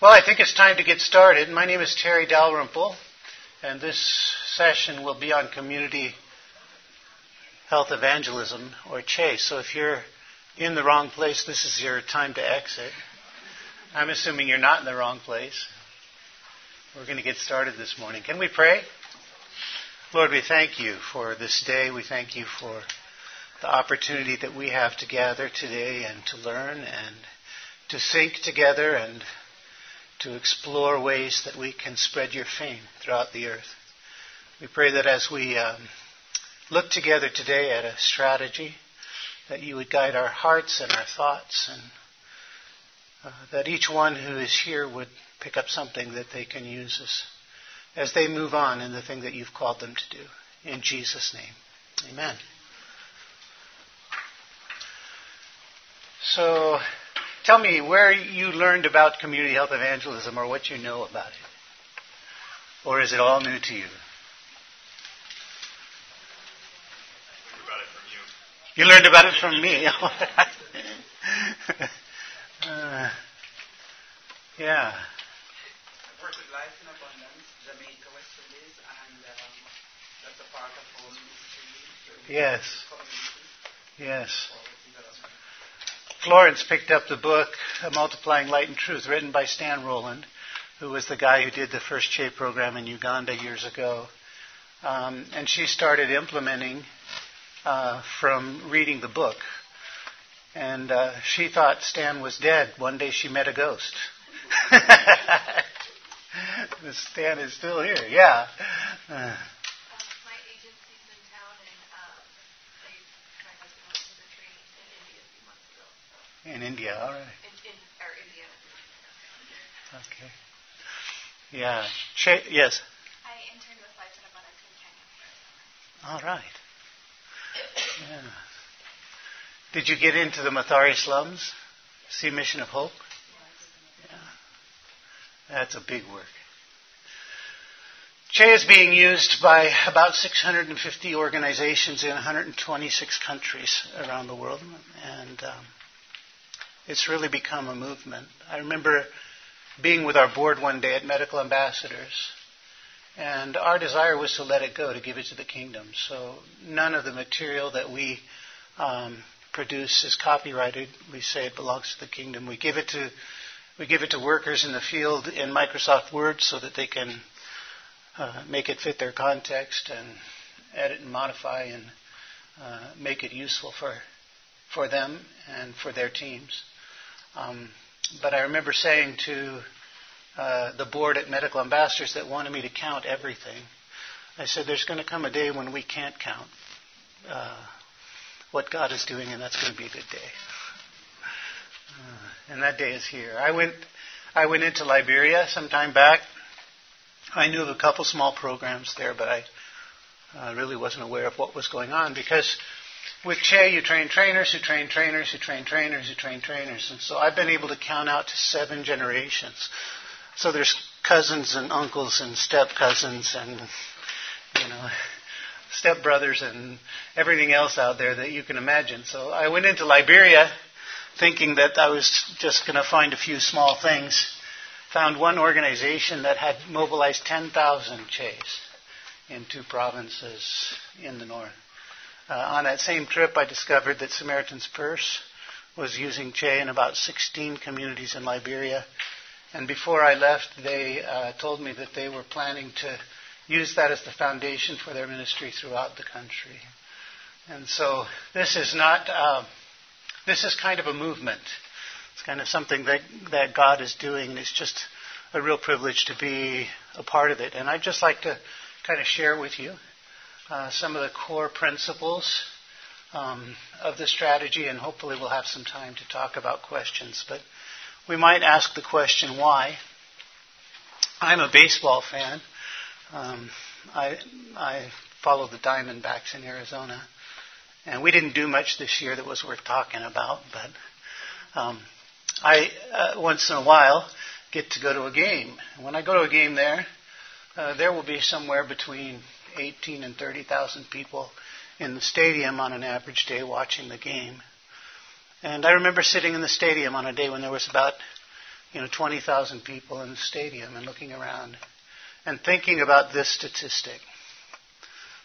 Well, I think it's time to get started. My name is Terry Dalrymple, and this session will be on community health evangelism, or CHE. So if you're in the wrong place, this is your time to exit. I'm assuming you're not in the wrong place. We're going to get started this morning. Can we pray? Lord, we thank you for this day. We thank you for the opportunity that we have to gather today and to learn and to think together and to explore ways that we can spread your fame throughout the earth. We pray that as we um, look together today at a strategy, that you would guide our hearts and our thoughts, and uh, that each one who is here would pick up something that they can use as, as they move on in the thing that you've called them to do. In Jesus' name, amen. So, Tell me where you learned about community health evangelism or what you know about it. Or is it all new to you? You learned about it from me. uh, yeah. I work with Life in Abundance, Jamaica, West Indies, and um, that's a part of ministry. Yes. Yes. Florence picked up the book Multiplying Light and Truth, written by Stan Rowland, who was the guy who did the first CHE program in Uganda years ago. Um, and she started implementing uh, from reading the book. And uh, she thought Stan was dead. One day she met a ghost. Stan is still here, yeah. Uh, In India, all right. In, in or India. Okay. Yeah. Ch- yes. I interned with Life in Abundance in Kenya. All right. Yeah. Did you get into the Mathare slums? See Mission of Hope? Yeah. That's a big work. CHE is being used by about 650 organizations in 126 countries around the world, and um, it's really become a movement. I remember being with our board one day at Medical Ambassadors, and our desire was to let it go, to give it to the kingdom. So none of the material that we um, produce is copyrighted. We say it belongs to the kingdom. We give it to we give it to workers in the field in Microsoft Word so that they can uh, make it fit their context and edit and modify and uh, make it useful for for them and for their teams. Um, but I remember saying to uh, the board at Medical Ambassadors that wanted me to count everything, I said, there's going to come a day when we can't count uh, what God is doing, and that's going to be a good day. Uh, and that day is here. I went, I went into Liberia some time back. I knew of a couple small programs there, but I uh, really wasn't aware of what was going on because with CHE, you train trainers who train trainers who train trainers who train trainers. And so I've been able to count out to seven generations. So there's cousins and uncles and step cousins and, you know, step brothers and everything else out there that you can imagine. So I went into Liberia thinking that I was just going to find a few small things. Found one organization that had mobilized 10,000 CHEs in two provinces in the north. Uh, on that same trip, I discovered that Samaritan's Purse was using CHE in about 16 communities in Liberia. And before I left, they uh, told me that they were planning to use that as the foundation for their ministry throughout the country. And so this is not, uh, this is kind of a movement. It's kind of something that, that God is doing, and it's just a real privilege to be a part of it. And I'd just like to kind of share with you uh, some of the core principles um, of the strategy, and hopefully we'll have some time to talk about questions. But we might ask the question why. I'm a baseball fan. Um, I, I follow the Diamondbacks in Arizona, and we didn't do much this year that was worth talking about. But um, I uh, once in a while get to go to a game. And when I go to a game there, uh, there will be somewhere between 18 and 30,000 people in the stadium on an average day watching the game. And I remember sitting in the stadium on a day when there was about you know, 20,000 people in the stadium and looking around and thinking about this statistic.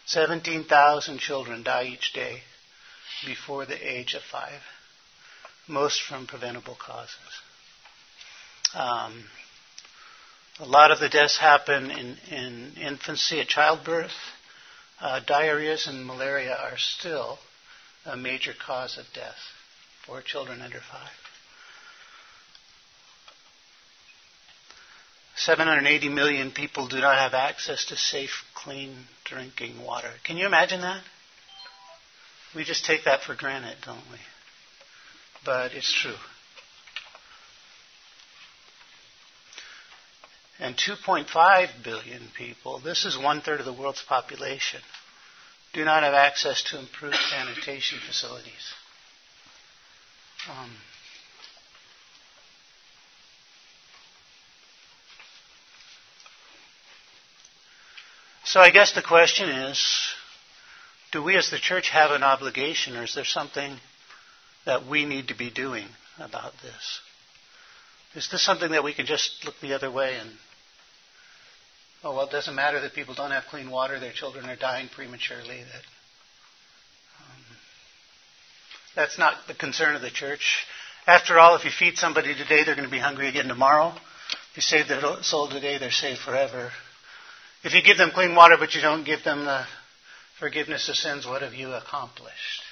17,000 children die each day before the age of five, most from preventable causes. Um, a lot of the deaths happen in, in infancy at childbirth. Uh, diarrheas and malaria are still a major cause of death for children under five. 780 million people do not have access to safe, clean drinking water. Can you imagine that? We just take that for granted, don't we? But it's true. And 2.5 billion people, this is one third of the world's population, do not have access to improved sanitation facilities. Um, so I guess the question is do we as the church have an obligation, or is there something that we need to be doing about this? Is this something that we can just look the other way and, oh, well, it doesn't matter that people don't have clean water, their children are dying prematurely, that um, that's not the concern of the church. After all, if you feed somebody today, they're going to be hungry again tomorrow. If you save their soul today, they're saved forever. If you give them clean water, but you don't give them the forgiveness of sins, what have you accomplished?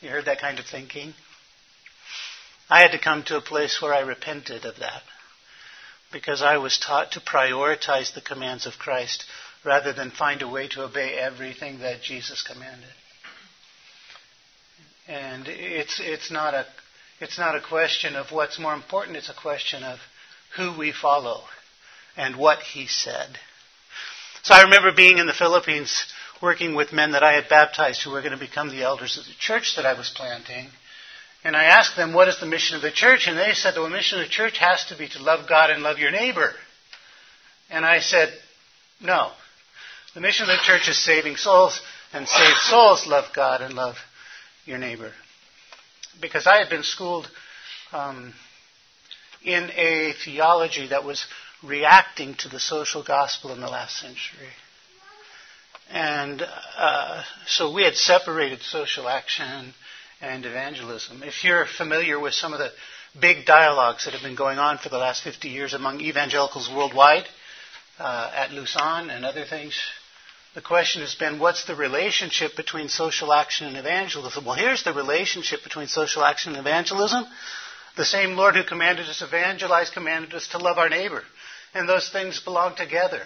You heard that kind of thinking? I had to come to a place where I repented of that because I was taught to prioritize the commands of Christ rather than find a way to obey everything that Jesus commanded. And it's, it's, not a, it's not a question of what's more important, it's a question of who we follow and what he said. So I remember being in the Philippines working with men that I had baptized who were going to become the elders of the church that I was planting. And I asked them, what is the mission of the church? And they said, well, the mission of the church has to be to love God and love your neighbor. And I said, no. The mission of the church is saving souls, and saved souls love God and love your neighbor. Because I had been schooled um, in a theology that was reacting to the social gospel in the last century. And uh, so we had separated social action and evangelism. If you're familiar with some of the big dialogues that have been going on for the last 50 years among evangelicals worldwide, uh, at Lausanne and other things, the question has been what's the relationship between social action and evangelism? Well, here's the relationship between social action and evangelism. The same Lord who commanded us to evangelize commanded us to love our neighbor. And those things belong together.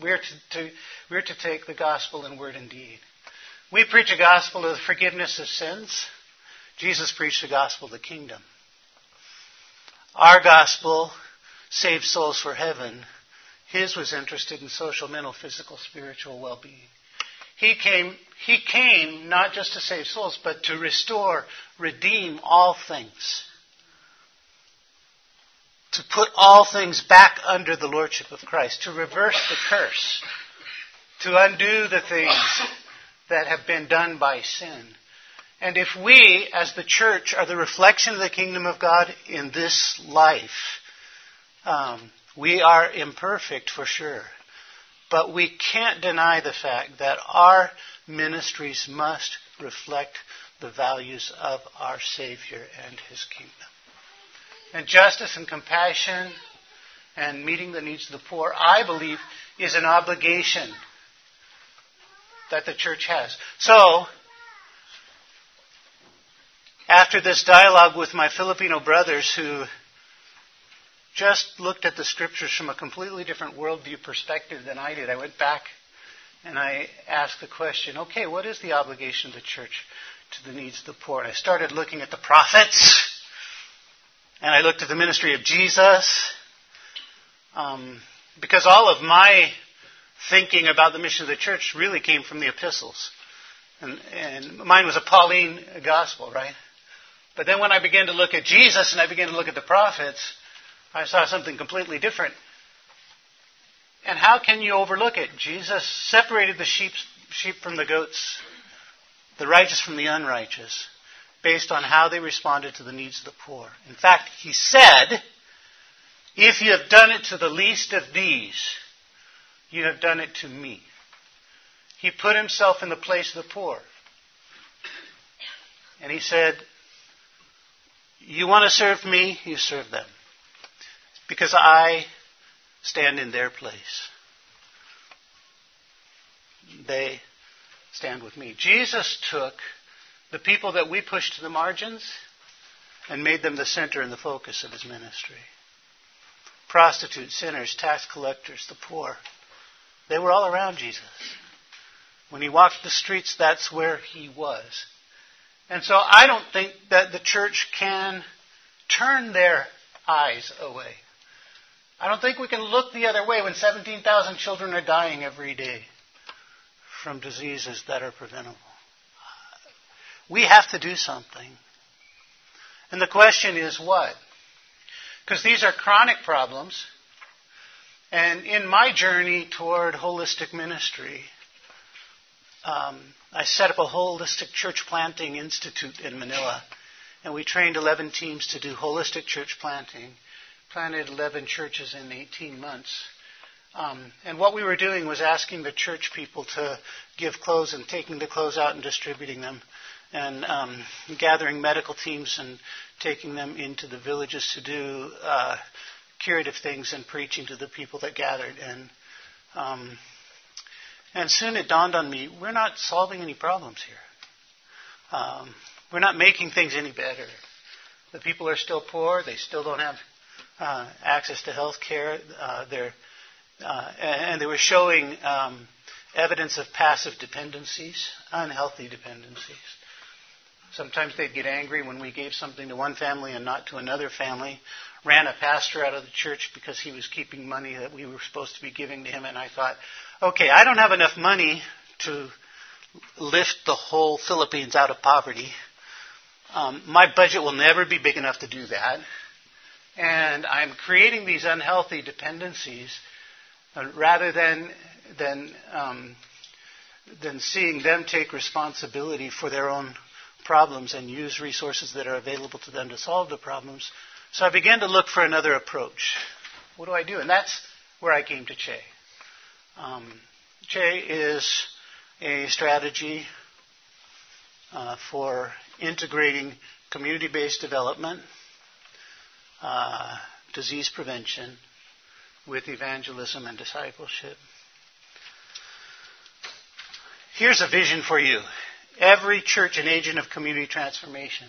We're to, to, we're to take the gospel in word and deed. We preach a gospel of forgiveness of sins. Jesus preached the gospel of the kingdom. Our gospel saves souls for heaven. His was interested in social, mental, physical, spiritual well-being. He came, he came not just to save souls, but to restore, redeem all things. To put all things back under the lordship of Christ, to reverse the curse, to undo the things that have been done by sin. And if we, as the church, are the reflection of the kingdom of God in this life, um, we are imperfect for sure. But we can't deny the fact that our ministries must reflect the values of our Savior and His kingdom. And justice and compassion and meeting the needs of the poor, I believe, is an obligation that the church has. So, after this dialogue with my Filipino brothers who just looked at the scriptures from a completely different worldview perspective than I did, I went back and I asked the question okay, what is the obligation of the church to the needs of the poor? And I started looking at the prophets, and I looked at the ministry of Jesus, um, because all of my thinking about the mission of the church really came from the epistles. And, and mine was a Pauline gospel, right? But then when I began to look at Jesus and I began to look at the prophets, I saw something completely different. And how can you overlook it? Jesus separated the sheep, sheep from the goats, the righteous from the unrighteous, based on how they responded to the needs of the poor. In fact, he said If you have done it to the least of these, you have done it to me. He put himself in the place of the poor. And he said, You want to serve me? You serve them. Because I stand in their place. They stand with me. Jesus took the people that we push to the margins and made them the center and the focus of his ministry. Prostitutes, sinners, tax collectors, the poor. They were all around Jesus. When he walked the streets, that's where he was. And so I don't think that the church can turn their eyes away. I don't think we can look the other way when 17,000 children are dying every day from diseases that are preventable. We have to do something. And the question is what? Because these are chronic problems. And in my journey toward holistic ministry, um, I set up a holistic church planting institute in Manila. And we trained 11 teams to do holistic church planting. Planted 11 churches in 18 months. Um, and what we were doing was asking the church people to give clothes and taking the clothes out and distributing them and um, gathering medical teams and taking them into the villages to do uh, curative things and preaching to the people that gathered. And um, and soon it dawned on me: we're not solving any problems here. Um, we're not making things any better. The people are still poor. They still don't have uh, access to health care. Uh, they're uh, and they were showing um, evidence of passive dependencies, unhealthy dependencies. Sometimes they'd get angry when we gave something to one family and not to another family. Ran a pastor out of the church because he was keeping money that we were supposed to be giving to him. And I thought, okay, I don't have enough money to lift the whole Philippines out of poverty. Um, my budget will never be big enough to do that. And I'm creating these unhealthy dependencies uh, rather than, than, um, than seeing them take responsibility for their own problems and use resources that are available to them to solve the problems. So I began to look for another approach. What do I do? And that's where I came to CHE. Um, CHE is a strategy uh, for integrating community based development, uh, disease prevention, with evangelism and discipleship. Here's a vision for you every church an agent of community transformation,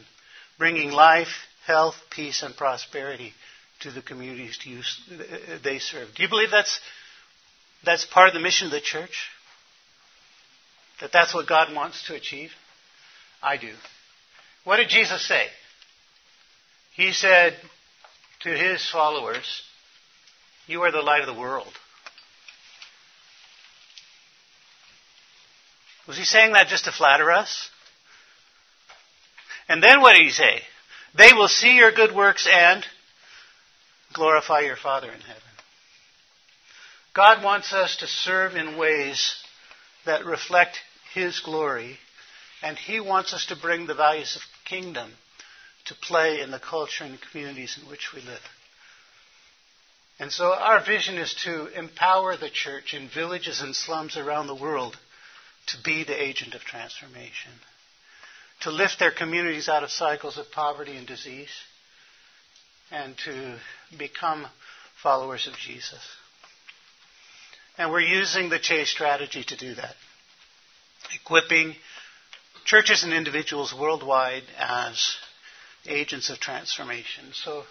bringing life, health, peace, and prosperity to the communities to use, uh, they serve. Do you believe that's, that's part of the mission of the church? That that's what God wants to achieve? I do. What did Jesus say? He said to his followers, You are the light of the world. Was he saying that just to flatter us? And then what did he say? They will see your good works and glorify your Father in heaven. God wants us to serve in ways that reflect His glory, and He wants us to bring the values of kingdom to play in the culture and the communities in which we live. And so our vision is to empower the church in villages and slums around the world to be the agent of transformation, to lift their communities out of cycles of poverty and disease, and to become followers of Jesus. And we're using the CHE strategy to do that, equipping churches and individuals worldwide as agents of transformation. So,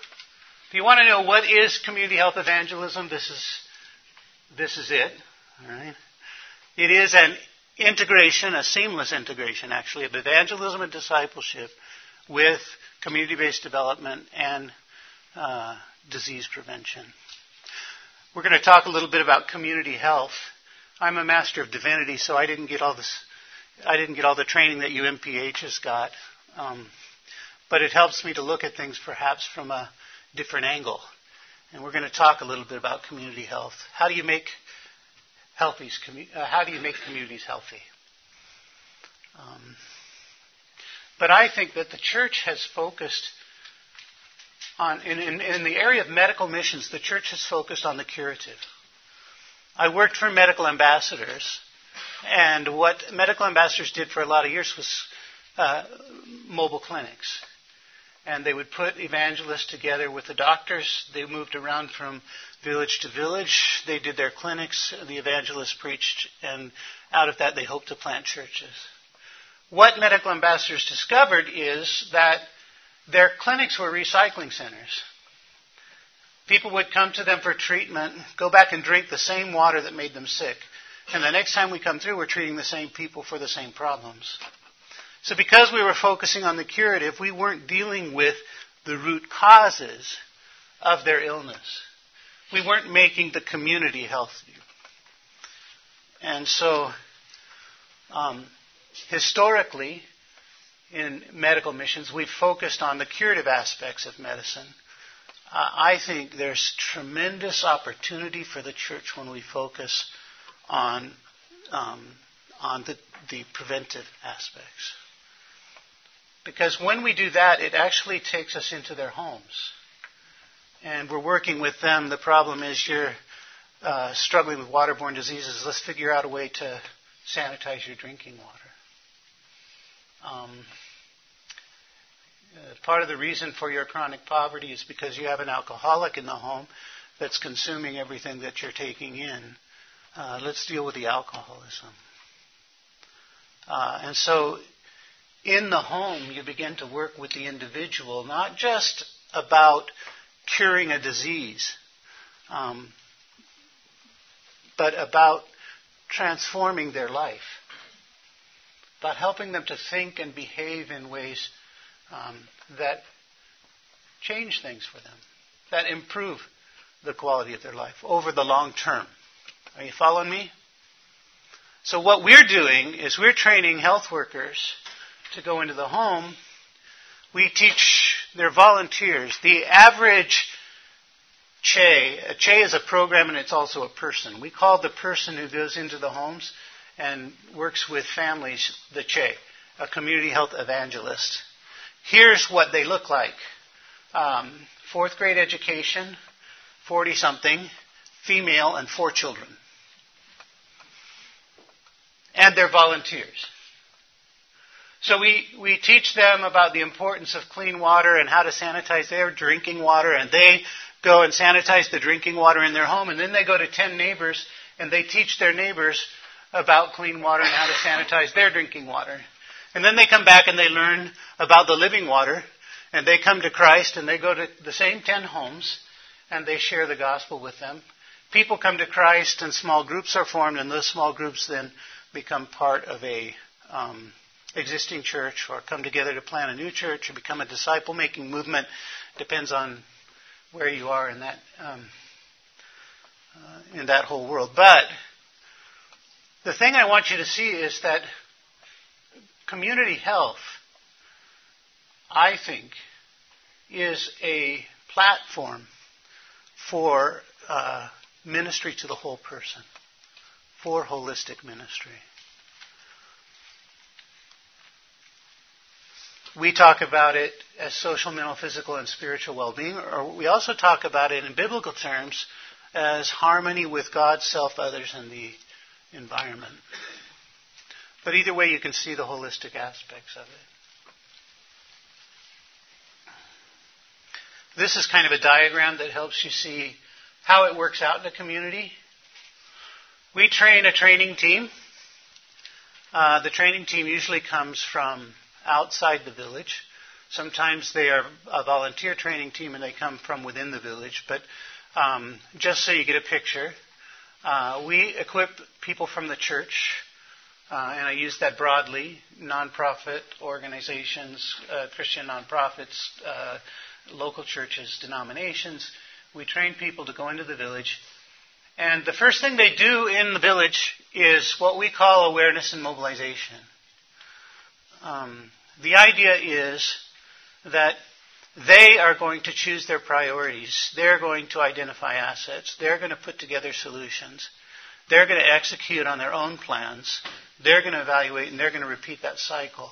if you want to know what is community health evangelism, this is this is it. All right. It is an integration, a seamless integration actually, of evangelism and discipleship with community based development and uh, disease prevention. We're going to talk a little bit about community health. I'm a master of divinity, so I didn't get all this. I didn't get all the training that UMPH has got, um, but it helps me to look at things perhaps from a different angle. And we're going to talk a little bit about community health. How do you make uh, how do you make communities healthy? Um, but I think that the church has focused on in, in, in the area of medical missions, the church has focused on the curative. I worked for medical ambassadors, and what medical ambassadors did for a lot of years was uh, mobile clinics. And they would put evangelists together with the doctors. They moved around from village to village. They did their clinics. The evangelists preached, and out of that, they hoped to plant churches. What medical ambassadors discovered is that their clinics were recycling centers. People would come to them for treatment, go back and drink the same water that made them sick. And the next time we come through, we're treating the same people for the same problems. So because we were focusing on the curative, we weren't dealing with the root causes of their illness. We weren't making the community healthy. And so, um, historically, in medical missions, we've focused on the curative aspects of medicine. Uh, I think there's tremendous opportunity for the church when we focus on um, on the, the preventive aspects. Because when we do that, it actually takes us into their homes. And we're working with them. The problem is you're uh, struggling with waterborne diseases. Let's figure out a way to sanitize your drinking water. Um, uh, part of the reason for your chronic poverty is because you have an alcoholic in the home that's consuming everything that you're taking in. Uh, let's deal with the alcoholism. Uh, and so, in the home, you begin to work with the individual, not just about curing a disease, um, but about transforming their life, about helping them to think and behave in ways um, that change things for them, that improve the quality of their life over the long term. Are you following me? So, what we're doing is we're training health workers to go into the home. We teach their volunteers. The average CHE, a CHE is a program and it's also a person. We call the person who goes into the homes and works with families the CHE, a community health evangelist. Here's what they look like um, fourth grade education, 40 something, female, and four children. And they're volunteers. So we, we teach them about the importance of clean water and how to sanitize their drinking water, and they go and sanitize the drinking water in their home, and then they go to 10 neighbors and they teach their neighbors about clean water and how to sanitize their drinking water. And then they come back and they learn about the living water, and they come to Christ and they go to the same 10 homes and they share the gospel with them. People come to Christ and small groups are formed, and those small groups then become part of a um, existing church or come together to plant a new church or become a disciple making movement. Depends on where you are in that um, uh, in that whole world. But the thing I want you to see is that community health, I think, is a platform for uh, ministry to the whole person, for holistic ministry. We talk about it as social, mental, physical, and spiritual well being, or we also talk about it in biblical terms as harmony with God, self, others, and the environment. But either way, you can see the holistic aspects of it. This is kind of a diagram that helps you see how it works out in a community. We train a training team. Uh, the training team usually comes from outside the village. Sometimes they are a volunteer training team and they come from within the village. But um, just so you get a picture, uh, we equip people from the church, uh, and I use that broadly nonprofit organizations, uh, Christian nonprofits, uh, local churches, denominations. We train people to go into the village. And the first thing they do in the village is what we call awareness and mobilization. Um, the idea is that they are going to choose their priorities. They're going to identify assets. They're going to put together solutions. They're going to execute on their own plans. They're going to evaluate and they're going to repeat that cycle.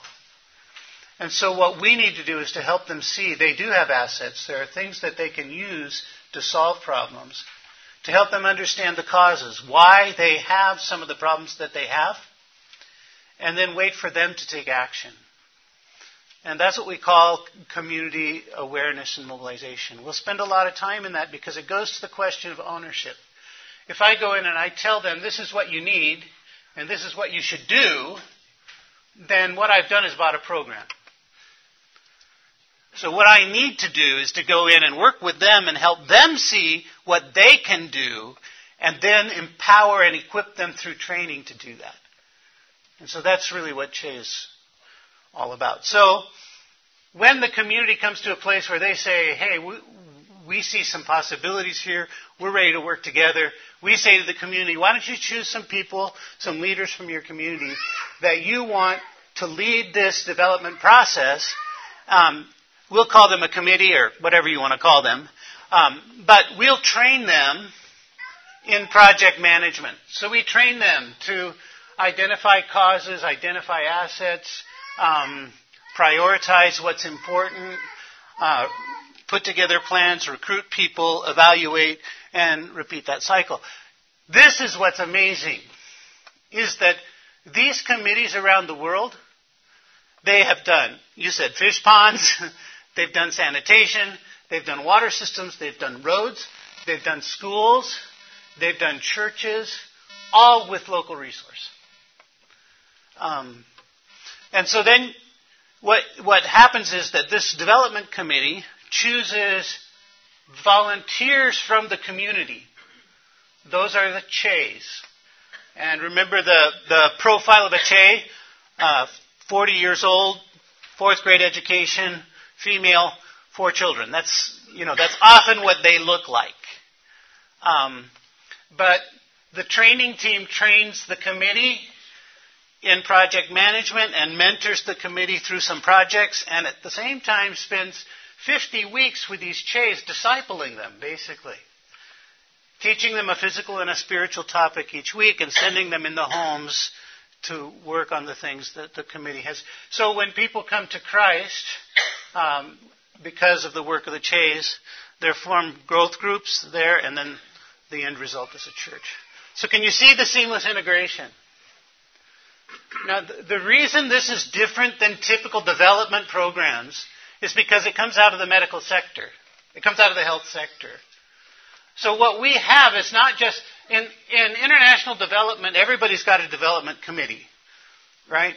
And so what we need to do is to help them see they do have assets. There are things that they can use to solve problems, to help them understand the causes, why they have some of the problems that they have, and then wait for them to take action. And that's what we call community awareness and mobilization. We'll spend a lot of time in that because it goes to the question of ownership. If I go in and I tell them this is what you need and this is what you should do, then what I've done is bought a program. So what I need to do is to go in and work with them and help them see what they can do and then empower and equip them through training to do that. And so that's really what CHE is all about. So when the community comes to a place where they say, hey, we, we see some possibilities here, we're ready to work together, we say to the community, why don't you choose some people, some leaders from your community that you want to lead this development process? Um, we'll call them a committee or whatever you want to call them. Um, but we'll train them in project management. So we train them to identify causes, identify assets, um, prioritize what's important, uh, put together plans, recruit people, evaluate, and repeat that cycle. This is what's amazing, is that these committees around the world, they have done, you said fish ponds, they've done sanitation, they've done water systems, they've done roads, they've done schools, they've done churches, all with local resource. Um, and so then what, what happens is that this development committee chooses volunteers from the community. Those are the CHEs. And remember the, the profile of a CHE, uh, 40 years old, fourth grade education, female, four children. That's, you know, that's often what they look like. Um, but the training team trains the committee in project management and mentors the committee through some projects and at the same time spends 50 weeks with these CHEs discipling them, basically. Teaching them a physical and a spiritual topic each week and sending them in the homes to work on the things that the committee has. So when people come to Christ, um, because of the work of the CHEs, there form growth groups there, and then the end result is a church. So can you see the seamless integration? Now, the reason this is different than typical development programs is because it comes out of the medical sector. It comes out of the health sector. So what we have is not just in, in international development, everybody's got a development committee, right?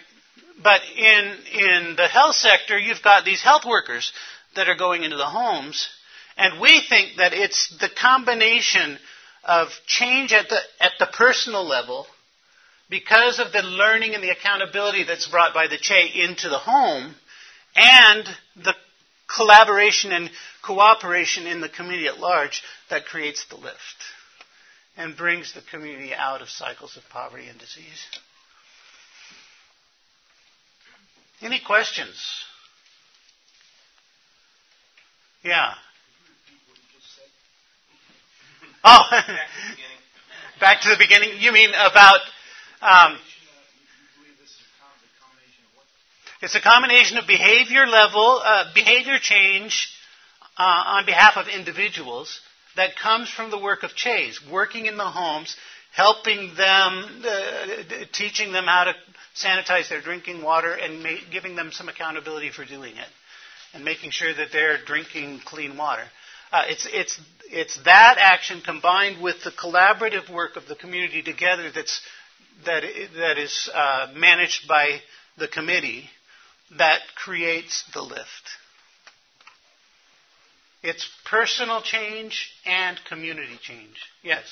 But in in the health sector, you've got these health workers that are going into the homes, and we think that it's the combination of change at the at the personal level because of the learning and the accountability that's brought by the CHE into the home and the collaboration and cooperation in the community at large that creates the lift and brings the community out of cycles of poverty and disease. Any questions? Yeah. Oh, back to the beginning. You mean about um, it's a combination of behavior level, uh, behavior change uh, on behalf of individuals that comes from the work of CHEs, working in the homes, helping them, uh, teaching them how to sanitize their drinking water, and ma- giving them some accountability for doing it, and making sure that they're drinking clean water. Uh, it's, it's, it's that action combined with the collaborative work of the community together that's that, that is uh, managed by the committee that creates the lift. It's personal change and community change. Yes?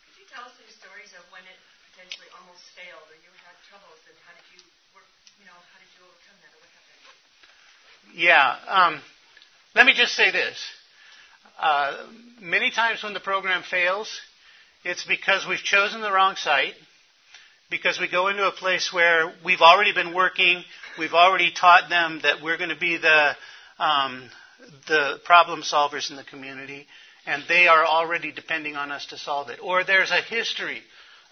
Could you tell us any stories of when it potentially almost failed or you had troubles and how did you work, you know, how did you overcome that or what happened? Yeah. Um, let me just say this. Uh, many times when the program fails, it's because we've chosen the wrong site because we go into a place where we've already been working, we've already taught them that we're going to be the um, the problem solvers in the community, and they are already depending on us to solve it. Or there's a history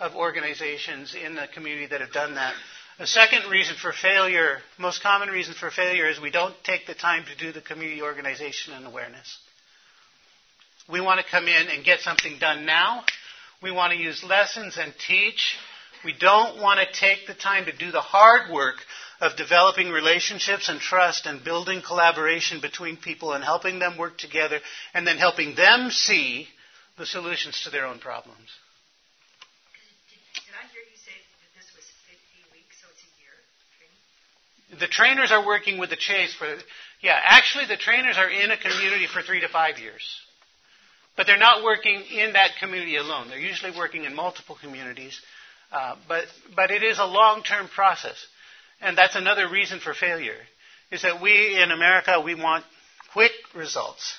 of organizations in the community that have done that. A second reason for failure, most common reason for failure, is we don't take the time to do the community organization and awareness. We want to come in and get something done now. We want to use lessons and teach. We don't want to take the time to do the hard work of developing relationships and trust and building collaboration between people and helping them work together and then helping them see the solutions to their own problems. Did I hear you say that this was 50 weeks, so it's a year? The trainers are working with the CHEs for, yeah, actually the trainers are in a community for three to five years. But they're not working in that community alone. They're usually working in multiple communities. Uh, but, but it is a long-term process. And that's another reason for failure, is that we in America, we want quick results.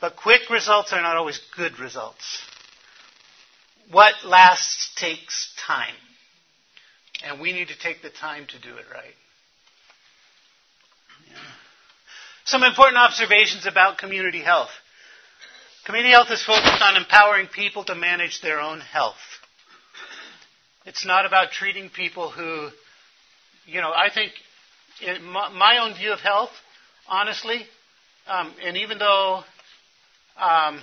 But quick results are not always good results. What lasts takes time. And we need to take the time to do it right. Some important observations about community health. Community health is focused on empowering people to manage their own health. It's not about treating people who, you know, I think my, my, own view of health, honestly, um, and even though, um,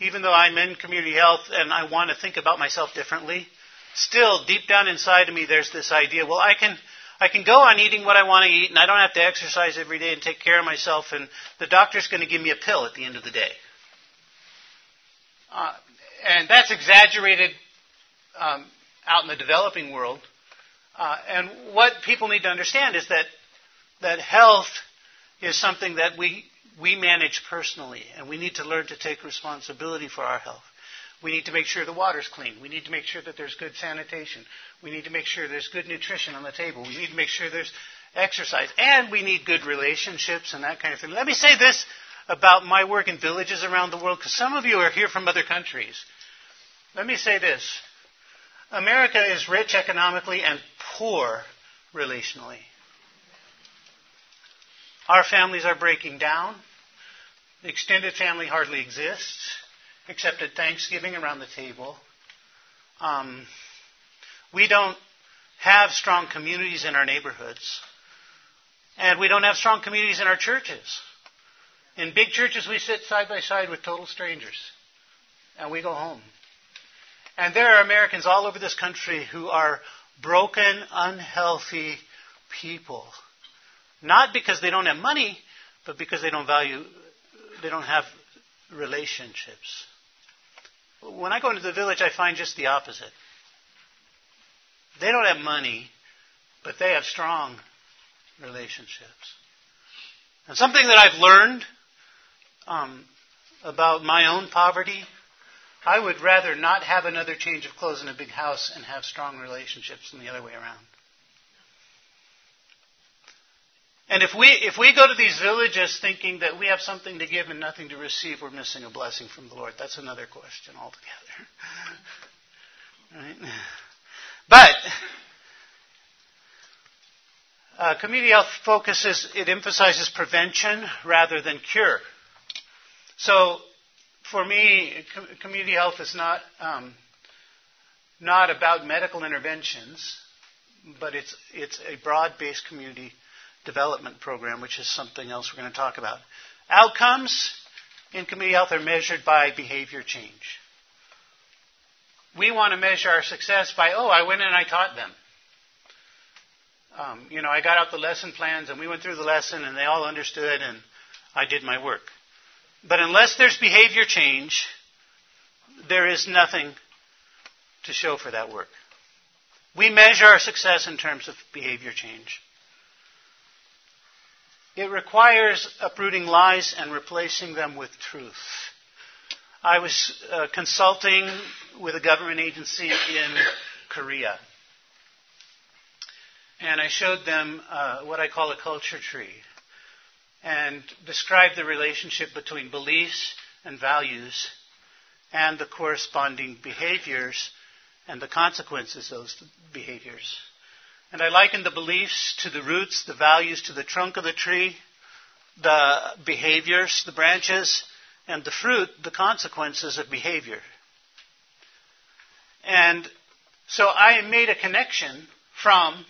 even though I'm in community health and I want to think about myself differently, still deep down inside of me, there's this idea. Well, I can, I can go on eating what I want to eat, and I don't have to exercise every day and take care of myself, and the doctor's going to give me a pill at the end of the day. Uh, and that's exaggerated um, out in the developing world. Uh, and what people need to understand is that that health is something that we we manage personally, and we need to learn to take responsibility for our health. We need to make sure the water's clean. We need to make sure that there's good sanitation. We need to make sure there's good nutrition on the table. We need to make sure there's exercise. And we need good relationships and that kind of thing. Let me say this about my work in villages around the world, because some of you are here from other countries. Let me say this America is rich economically and poor relationally. Our families are breaking down. The extended family hardly exists, except at Thanksgiving around the table. Um, we don't have strong communities in our neighborhoods. And we don't have strong communities in our churches. In big churches, we sit side by side with total strangers. And we go home. And there are Americans all over this country who are broken, unhealthy people. Not because they don't have money, but because they don't value, they don't have relationships. When I go into the village, I find just the opposite. They don't have money, but they have strong relationships. And something that I've learned um, about my own poverty I would rather not have another change of clothes in a big house and have strong relationships than the other way around. And if we, if we go to these villages thinking that we have something to give and nothing to receive, we're missing a blessing from the Lord. That's another question altogether. right? But, uh, community health focuses, it emphasizes prevention rather than cure. So, for me, community health is not um, not about medical interventions, but it's it's a broad-based community development program, which is something else we're going to talk about. Outcomes in community health are measured by behavior change. We want to measure our success by, oh, I went and I taught them. Um, you know, I got out the lesson plans and we went through the lesson and they all understood and I did my work. But unless there's behavior change, there is nothing to show for that work. We measure our success in terms of behavior change. It requires uprooting lies and replacing them with truth. I was uh, consulting with a government agency in Korea. And I showed them uh, what I call a culture tree and describe the relationship between beliefs and values and the corresponding behaviors and the consequences of those behaviors. And I liken the beliefs to the roots, the values to the trunk of the tree, the behaviors, the branches, and the fruit, the consequences of behavior. And so I made a connection from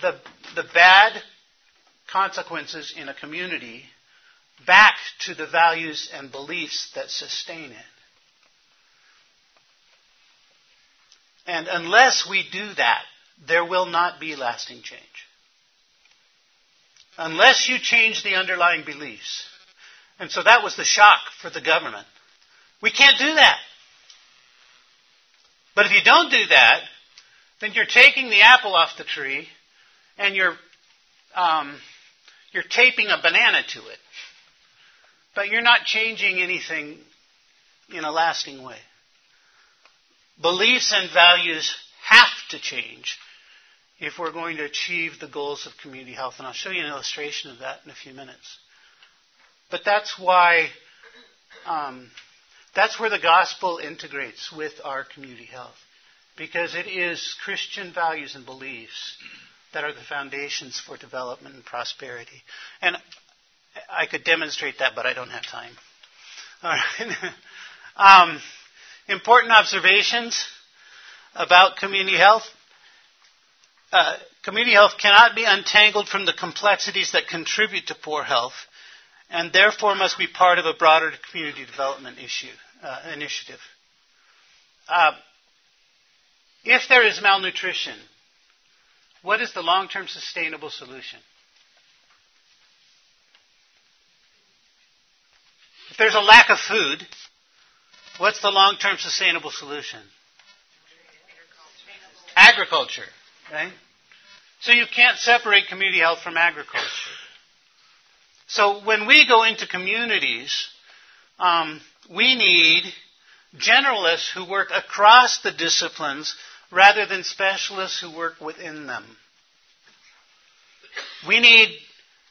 the, the bad consequences in a community back to the values and beliefs that sustain it. And unless we do that, there will not be lasting change. Unless you change the underlying beliefs. And so that was the shock for the government. We can't do that. But if you don't do that, then you're taking the apple off the tree and you're um, you're taping a banana to it. But you're not changing anything in a lasting way. Beliefs and values have to change if we're going to achieve the goals of community health. And I'll show you an illustration of that in a few minutes. But that's why, um, that's where the gospel integrates with our community health. Because it is Christian values and beliefs that are the foundations for development and prosperity. And I could demonstrate that, but I don't have time. All right. um, important observations about community health. Uh, community health cannot be untangled from the complexities that contribute to poor health, and therefore must be part of a broader community development issue uh, initiative. Uh, if there is malnutrition, what is the long-term sustainable solution? If there's a lack of food, what's the long term sustainable solution? Agriculture, right? So you can't separate community health from agriculture. So when we go into communities, um, we need generalists who work across the disciplines rather than specialists who work within them. We need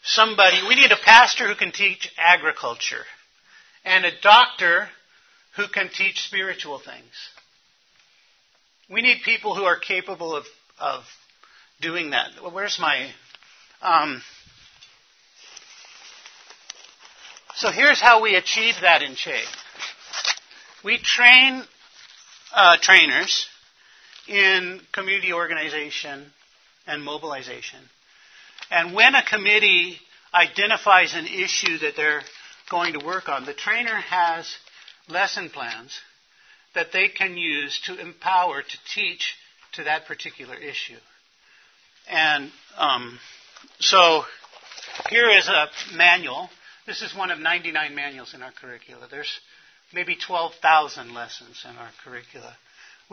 somebody, we need a pastor who can teach agriculture and a doctor who can teach spiritual things. We need people who are capable of, of doing that. Where's my. Um, so here's how we achieve that in CHE. We train uh, trainers in community organization and mobilization. And when a committee identifies an issue that they're going to work on. The trainer has lesson plans that they can use to empower, to teach to that particular issue. And um, so here is a manual. This is one of 99 manuals in our curricula. There's maybe 12,000 lessons in our curricula.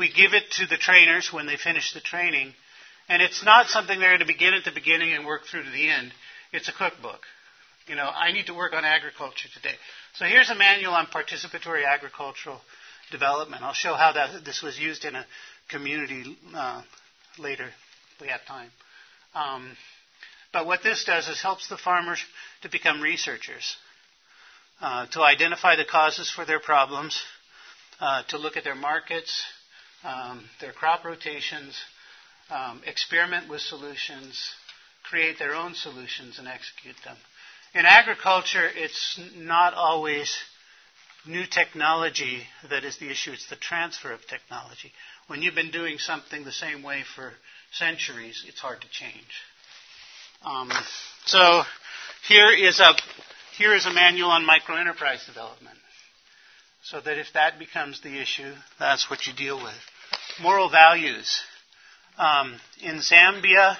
We give it to the trainers when they finish the training, and it's not something they're going to begin at the beginning and work through to the end. It's a cookbook. You know, I need to work on agriculture today. So here's a manual on participatory agricultural development. I'll show how that this was used in a community uh, later. We have time. Um, but what this does is helps the farmers to become researchers, uh, to identify the causes for their problems, uh, to look at their markets, um, their crop rotations, um, experiment with solutions, create their own solutions, and execute them. In agriculture, it's not always new technology that is the issue, it's the transfer of technology. When you've been doing something the same way for centuries, it's hard to change. Um, so here is a here is a manual on microenterprise development. So that if that becomes the issue, that's what you deal with. Moral values. Um, in Zambia,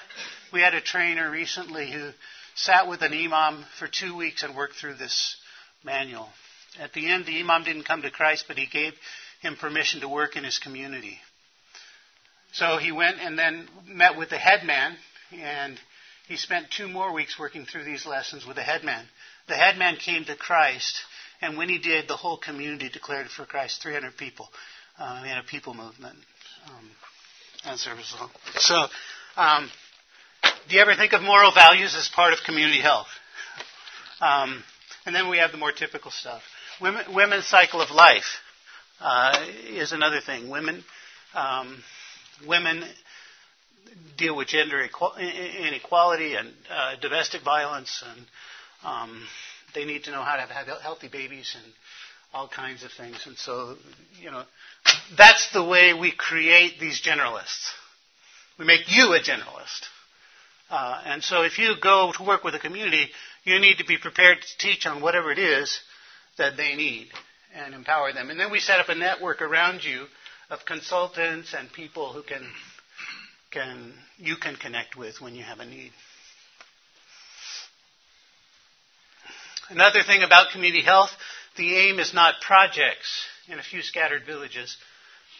we had a trainer recently who sat with an imam for two weeks and worked through this manual. At the end, the imam didn't come to Christ, but he gave him permission to work in his community. So he went and then met with the headman, and he spent two more weeks working through these lessons with the headman. The headman came to Christ, and when he did, the whole community declared for Christ 300 people uh, in a people movement um, as a result. So, um, do you ever think of moral values as part of community health? Um, and then we have the more typical stuff. Women, women's cycle of life uh, is another thing. Women, um, women deal with gender inequality and uh, domestic violence, and um, they need to know how to have healthy babies and all kinds of things. And so, you know, that's the way we create these generalists. We make you a generalist Uh, and so if you go to work with a community, you need to be prepared to teach on whatever it is that they need and empower them. And then we set up a network around you of consultants and people who can, can you can connect with when you have a need. Another thing about community health, the aim is not projects in a few scattered villages,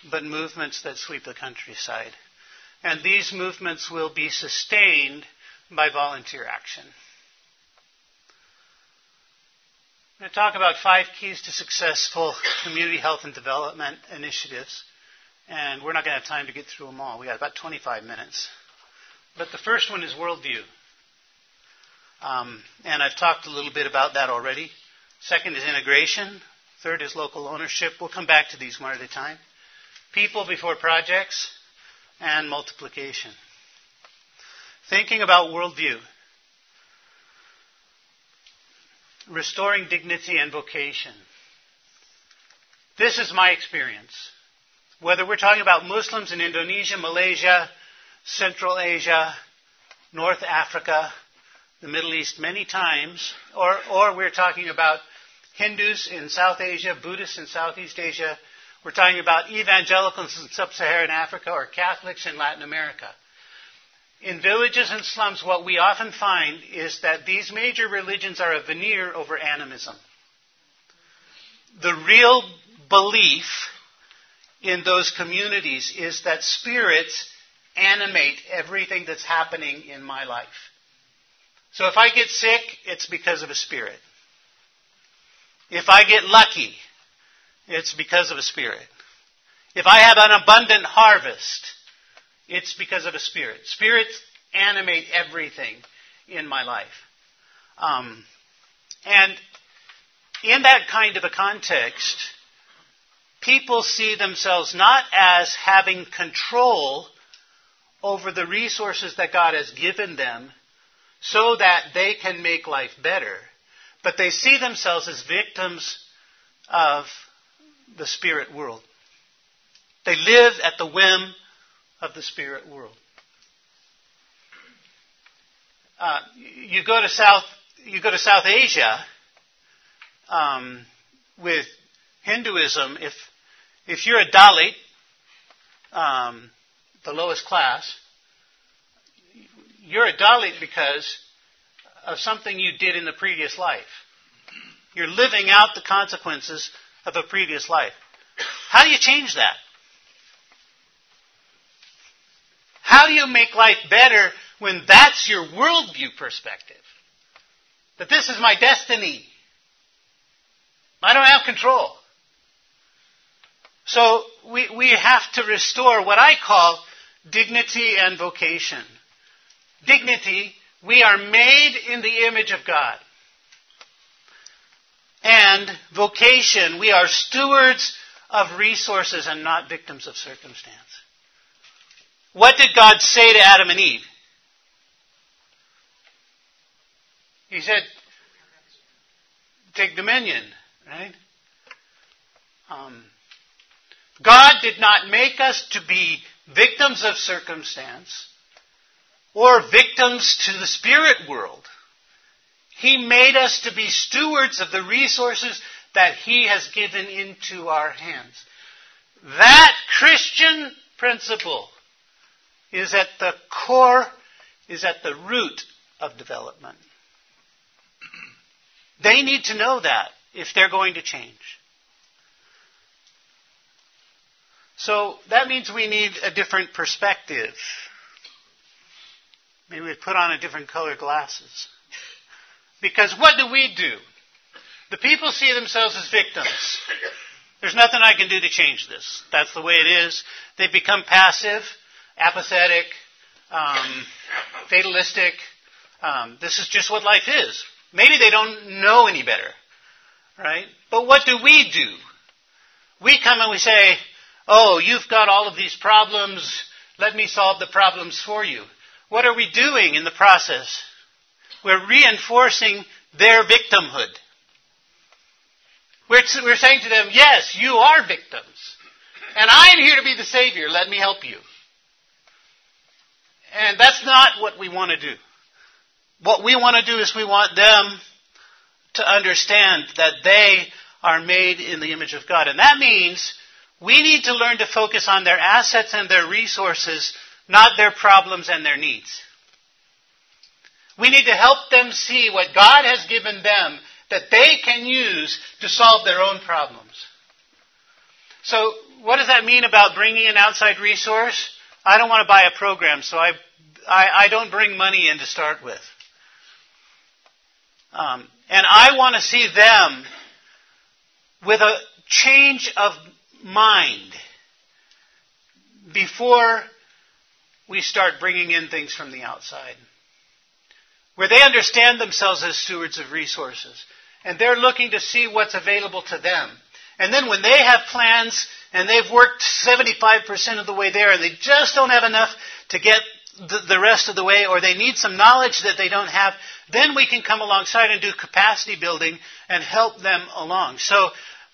but movements that sweep the countryside. And these movements will be sustained by volunteer action. I'm going to talk about five keys to successful community health and development initiatives. And we're not going to have time to get through them all. We got about 25 minutes. But the first one is worldview. Um, and I've talked a little bit about that already. Second is integration. Third is local ownership. We'll come back to these one at a time. People before projects and multiplication. Thinking about worldview. Restoring dignity and vocation. This is my experience. Whether we're talking about Muslims in Indonesia, Malaysia, Central Asia, North Africa, the Middle East many times, or, or we're talking about Hindus in South Asia, Buddhists in Southeast Asia, we're talking about evangelicals in sub Saharan Africa, or Catholics in Latin America. In villages and slums, what we often find is that these major religions are a veneer over animism. The real belief in those communities is that spirits animate everything that's happening in my life. So if I get sick, it's because of a spirit. If I get lucky, it's because of a spirit. If I have an abundant harvest, it's because of a spirit. Spirits animate everything in my life. Um, and in that kind of a context, people see themselves not as having control over the resources that God has given them so that they can make life better, but they see themselves as victims of the spirit world. They live at the whim of the spirit world. Uh, you go to South, you go to South Asia um, with Hinduism. If if you're a Dalit, um, the lowest class, you're a Dalit because of something you did in the previous life. You're living out the consequences of a previous life. How do you change that? How do you make life better when that's your worldview perspective? That this is my destiny. I don't have control. So we, we have to restore what I call dignity and vocation. Dignity, we are made in the image of God. And vocation, we are stewards of resources and not victims of circumstance. What did God say to Adam and Eve? He said, take dominion, right? Um, God did not make us to be victims of circumstance or victims to the spirit world. He made us to be stewards of the resources that He has given into our hands. That Christian principle is at the core, is at the root of development. They need to know that if they're going to change. So that means we need a different perspective. Maybe we put on a different color glasses. Because what do we do? The people see themselves as victims. There's nothing I can do to change this. That's the way it is. They become passive, apathetic, um, fatalistic. Um, this is just what life is. Maybe they don't know any better, right? But what do we do? We come and we say, Oh, you've got all of these problems. Let me solve the problems for you. What are we doing in the process? We're reinforcing their victimhood. We're, we're saying to them, yes, you are victims. And I'm here to be the Savior. Let me help you. And that's not what we want to do. What we want to do is we want them to understand that they are made in the image of God. And that means we need to learn to focus on their assets and their resources, not their problems and their needs. We need to help them see what God has given them that they can use to solve their own problems. So, what does that mean about bringing an outside resource? I don't want to buy a program, so I, I, I don't bring money in to start with. Um, and I want to see them with a change of mind before we start bringing in things from the outside. Where they understand themselves as stewards of resources. And they're looking to see what's available to them. And then when they have plans and they've worked 75% of the way there and they just don't have enough to get the, rest of the way or they need some knowledge that they don't have, then we can come alongside and do capacity building and help them along. So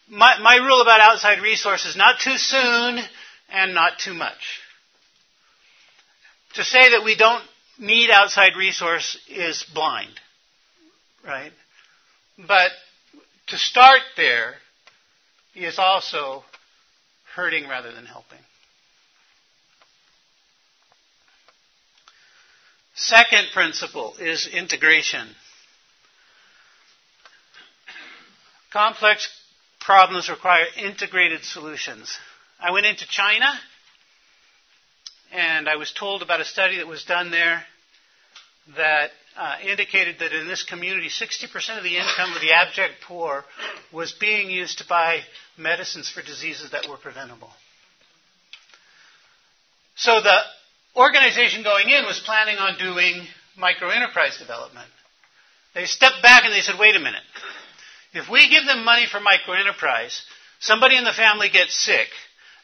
my, my rule about outside resources, not too soon and not too much. To say that we don't need outside resource is blind, right? But to start there is also hurting rather than helping. Second principle is integration. Complex problems require integrated solutions. I went into China and I was told about a study that was done there that uh, indicated that in this community, 60% of the income of the abject poor was being used to buy medicines for diseases that were preventable. So the organization going in was planning on doing microenterprise development. They stepped back and they said, wait a minute. If we give them money for microenterprise, somebody in the family gets sick.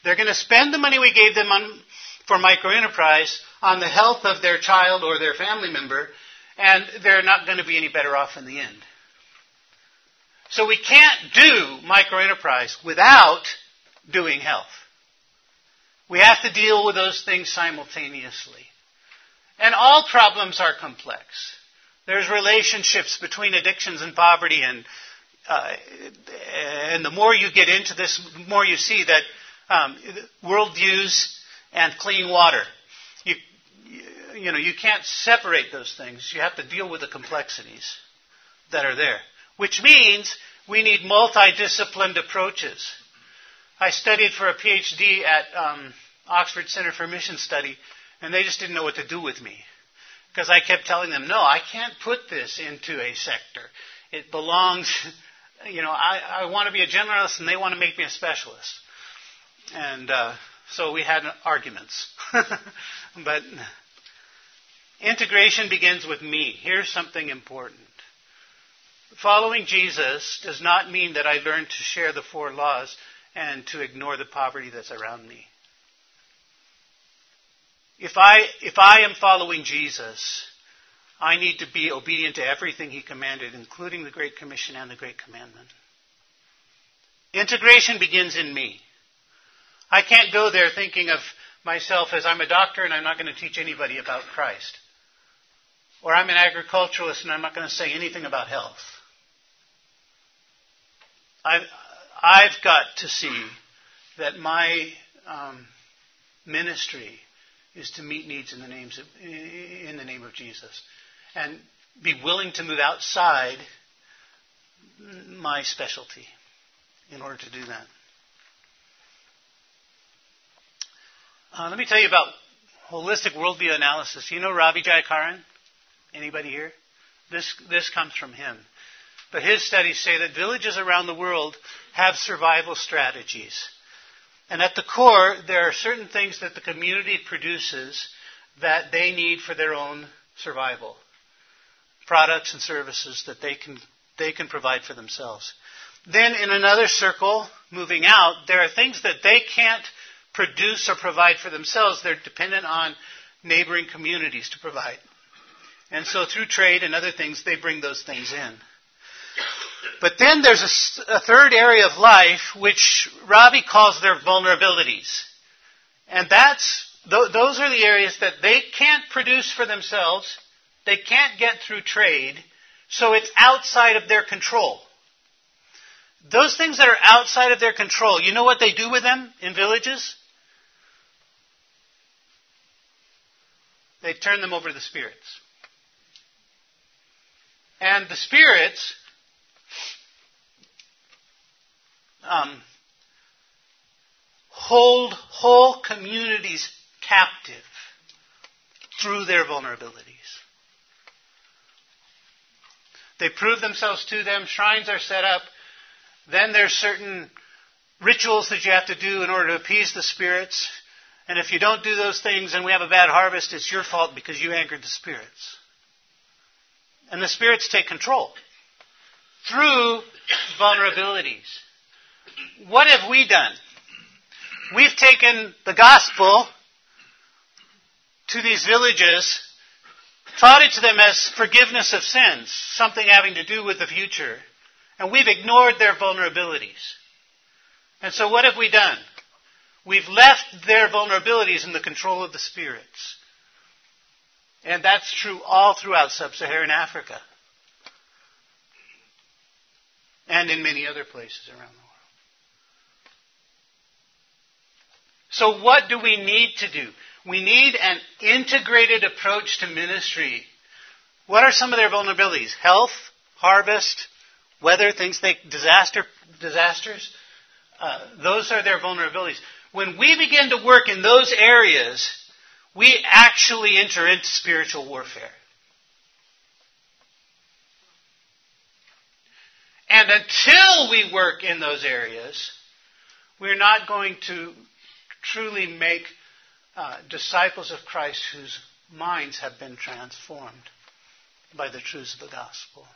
They're going to spend the money we gave them on, for micro enterprise on the health of their child or their family member, and they're not going to be any better off in the end. So we can't do micro enterprise without doing health. We have to deal with those things simultaneously. And all problems are complex. There's relationships between addictions and poverty, and uh, and the more you get into this, the more you see that um, worldviews and clean water. You, you know, you can't separate those things. You have to deal with the complexities that are there, which means we need multidisciplined approaches. I studied for a PhD at um, Oxford Center for Mission Study, and they just didn't know what to do with me. Because I kept telling them, no, I can't put this into a sector. It belongs, you know, I, I want to be a generalist, and they want to make me a specialist. And uh, so we had arguments. but integration begins with me. Here's something important. Following Jesus does not mean that I learn to share the four laws and to ignore the poverty that's around me. If I, if I am following Jesus, I need to be obedient to everything he commanded, including the Great Commission and the Great Commandment. Integration begins in me. I can't go there thinking of myself as I'm a doctor and I'm not going to teach anybody about Christ. Or I'm an agriculturalist and I'm not going to say anything about health. I've, I've got to see that my um, ministry is to meet needs in the, names of, in the name of Jesus and be willing to move outside my specialty in order to do that. Uh, let me tell you about holistic worldview analysis. You know Ravi Jayakaran? Anybody here? This, this comes from him. But his studies say that villages around the world have survival strategies. And at the core, there are certain things that the community produces that they need for their own survival. Products and services that they can, they can provide for themselves. Then in another circle, moving out, there are things that they can't produce or provide for themselves. They're dependent on neighboring communities to provide. And so through trade and other things, they bring those things in. But then there's a, a, third area of life which Ravi calls their vulnerabilities. And that's th- those are the areas that they can't produce for themselves, they can't get through trade, so it's outside of their control. Those things that are outside of their control, you know what they do with them in villages? They turn them over to the spirits. And the spirits um, hold whole communities captive through their vulnerabilities. They prove themselves to them, shrines are set up, then there's certain rituals that you have to do in order to appease the spirits. And if you don't do those things and we have a bad harvest, it's your fault because you angered the spirits. And the spirits take control through vulnerabilities. What have we done? We've taken the gospel to these villages, taught it to them as forgiveness of sins, something having to do with the future, and we've ignored their vulnerabilities. And so what have we done? We've left their vulnerabilities in the control of the spirits. And that's true all throughout sub Saharan Africa and in many other places around the world. So, what do we need to do? We need an integrated approach to ministry. What are some of their vulnerabilities? Health, harvest, weather, things like disaster, disasters. Uh, those are their vulnerabilities. When we begin to work in those areas, we actually enter into spiritual warfare. And until we work in those areas, we're not going to truly make uh, disciples of Christ whose minds have been transformed by the truths of the gospel.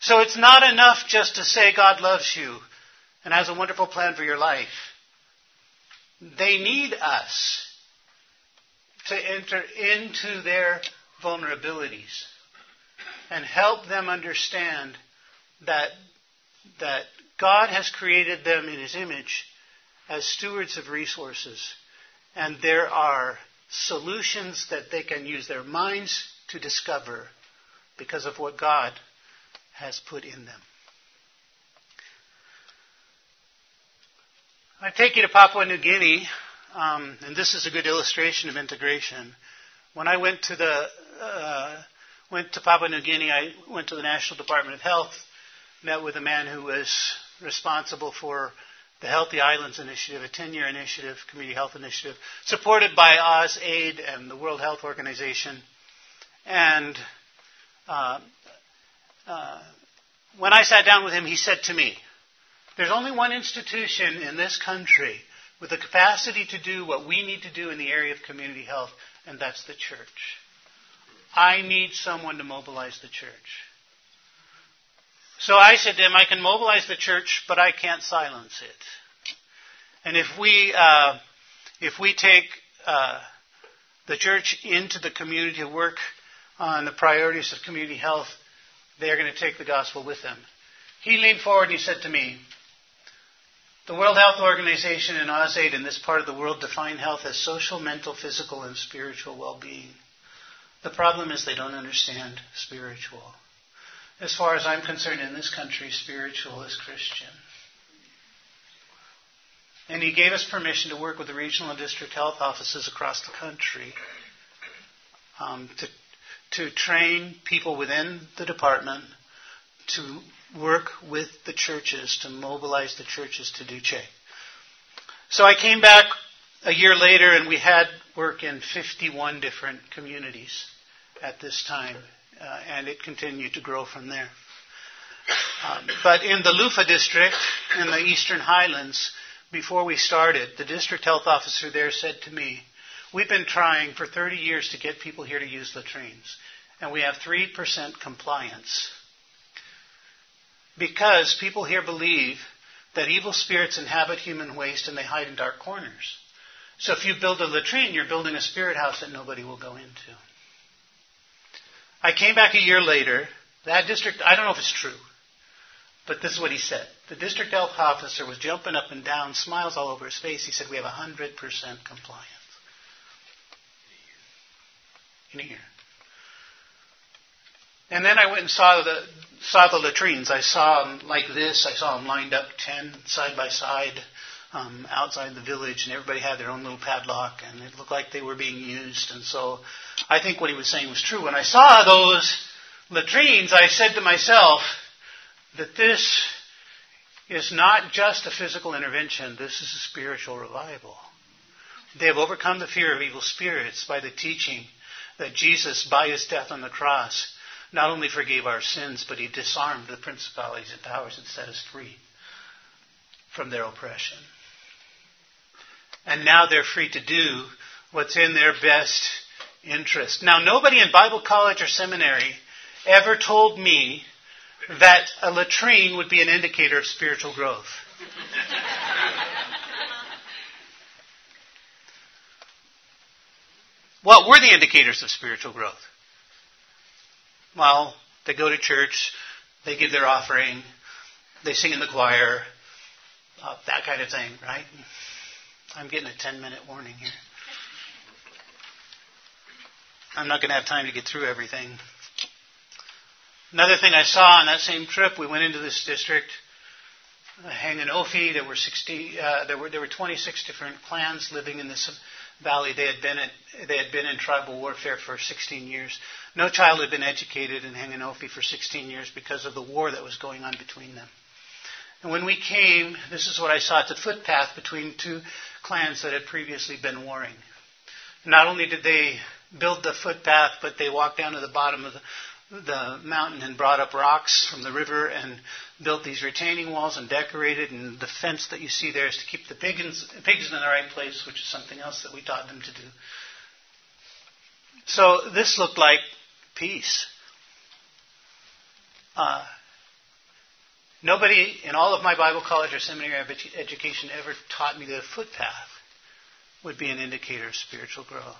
So it's not enough just to say God loves you and has a wonderful plan for your life. They need us to enter into their vulnerabilities and help them understand that, that God has created them in His image as stewards of resources, and there are solutions that they can use their minds to discover because of what God has put in them. I take you to Papua New Guinea, um, and this is a good illustration of integration. When I went to the uh, went to Papua New Guinea, I went to the National Department of Health, met with a man who was responsible for the Healthy Islands Initiative, a 10-year initiative, community health initiative, supported by AusAid and the World Health Organization. And uh, uh, when I sat down with him, he said to me, There's only one institution in this country with the capacity to do what we need to do in the area of community health, and that's the church. I need someone to mobilize the church. So I said to him, I can mobilize the church, but I can't silence it. And if we, uh, if we take uh, the church into the community to work on the priorities of community health, they are going to take the gospel with them. He leaned forward and he said to me, the World Health Organization and AusAid in this part of the world define health as social, mental, physical, and spiritual well-being. The problem is they don't understand spiritual. As far as I'm concerned, in this country, spiritual is Christian. And he gave us permission to work with the regional and district health offices across the country um, to to train people within the department to work with the churches, to mobilize the churches to do CHE. So I came back a year later and we had work in 51 different communities at this time, uh, and it continued to grow from there. Um, but in the Lufa district, in the Eastern Highlands, before we started, the district health officer there said to me, We've been trying for 30 years to get people here to use latrines, and we have 3% compliance. Because people here believe that evil spirits inhabit human waste and they hide in dark corners. So if you build a latrine, you're building a spirit house that nobody will go into. I came back a year later. That district, I don't know if it's true, but this is what he said. The district health officer was jumping up and down, smiles all over his face. He said, We have 100% compliance. In a year. And then I went and saw the saw the latrines. I saw them like this. I saw them lined up ten side by side um, outside the village, and everybody had their own little padlock, and it looked like they were being used. And so, I think what he was saying was true. When I saw those latrines, I said to myself that this is not just a physical intervention. This is a spiritual revival. They have overcome the fear of evil spirits by the teaching that Jesus, by his death on the cross, not only forgave our sins, but he disarmed the principalities and powers and set us free from their oppression. And now they're free to do what's in their best interest. Now, nobody in Bible college or seminary ever told me that a latrine would be an indicator of spiritual growth. what were the indicators of spiritual growth? Well, they go to church, they give their offering, they sing in the choir, uh, that kind of thing, right? I'm getting a 10 minute warning here. I'm not going to have time to get through everything. Another thing I saw on that same trip, we went into this district, uh, Hanganofi. There were 60, uh, there were there were 26 different clans living in this valley. They had been at, they had been in tribal warfare for 16 years. No child had been educated in Hanganofi for 16 years because of the war that was going on between them. And when we came, this is what I saw. It's a footpath between two clans that had previously been warring. Not only did they build the footpath, but they walked down to the bottom of the, the mountain and brought up rocks from the river and built these retaining walls and decorated. And the fence that you see there is to keep the pigs, pigs in the right place, which is something else that we taught them to do. So this looked like peace. Uh, nobody in all of my Bible college or seminary education ever taught me that a footpath would be an indicator of spiritual growth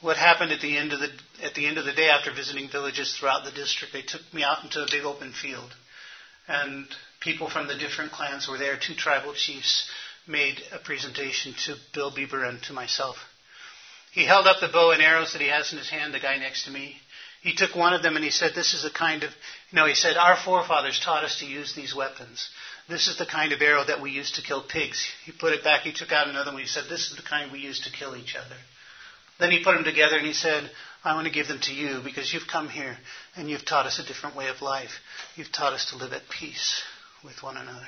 what happened at the end of the at the end of the day after visiting villages throughout the district. They took me out into a big open field, and people from the different clans were there. Two tribal chiefs made a presentation to Bill Bieber and to myself. He held up the bow and arrows that he has in his hand. The guy next to me. He took one of them and he said, "This is a kind of you know." He said, "Our forefathers taught us to use these weapons." This is the kind of arrow that we use to kill pigs. He put it back. He took out another one. He said, This is the kind we use to kill each other. Then he put them together and he said, I want to give them to you because you've come here and you've taught us a different way of life. You've taught us to live at peace with one another.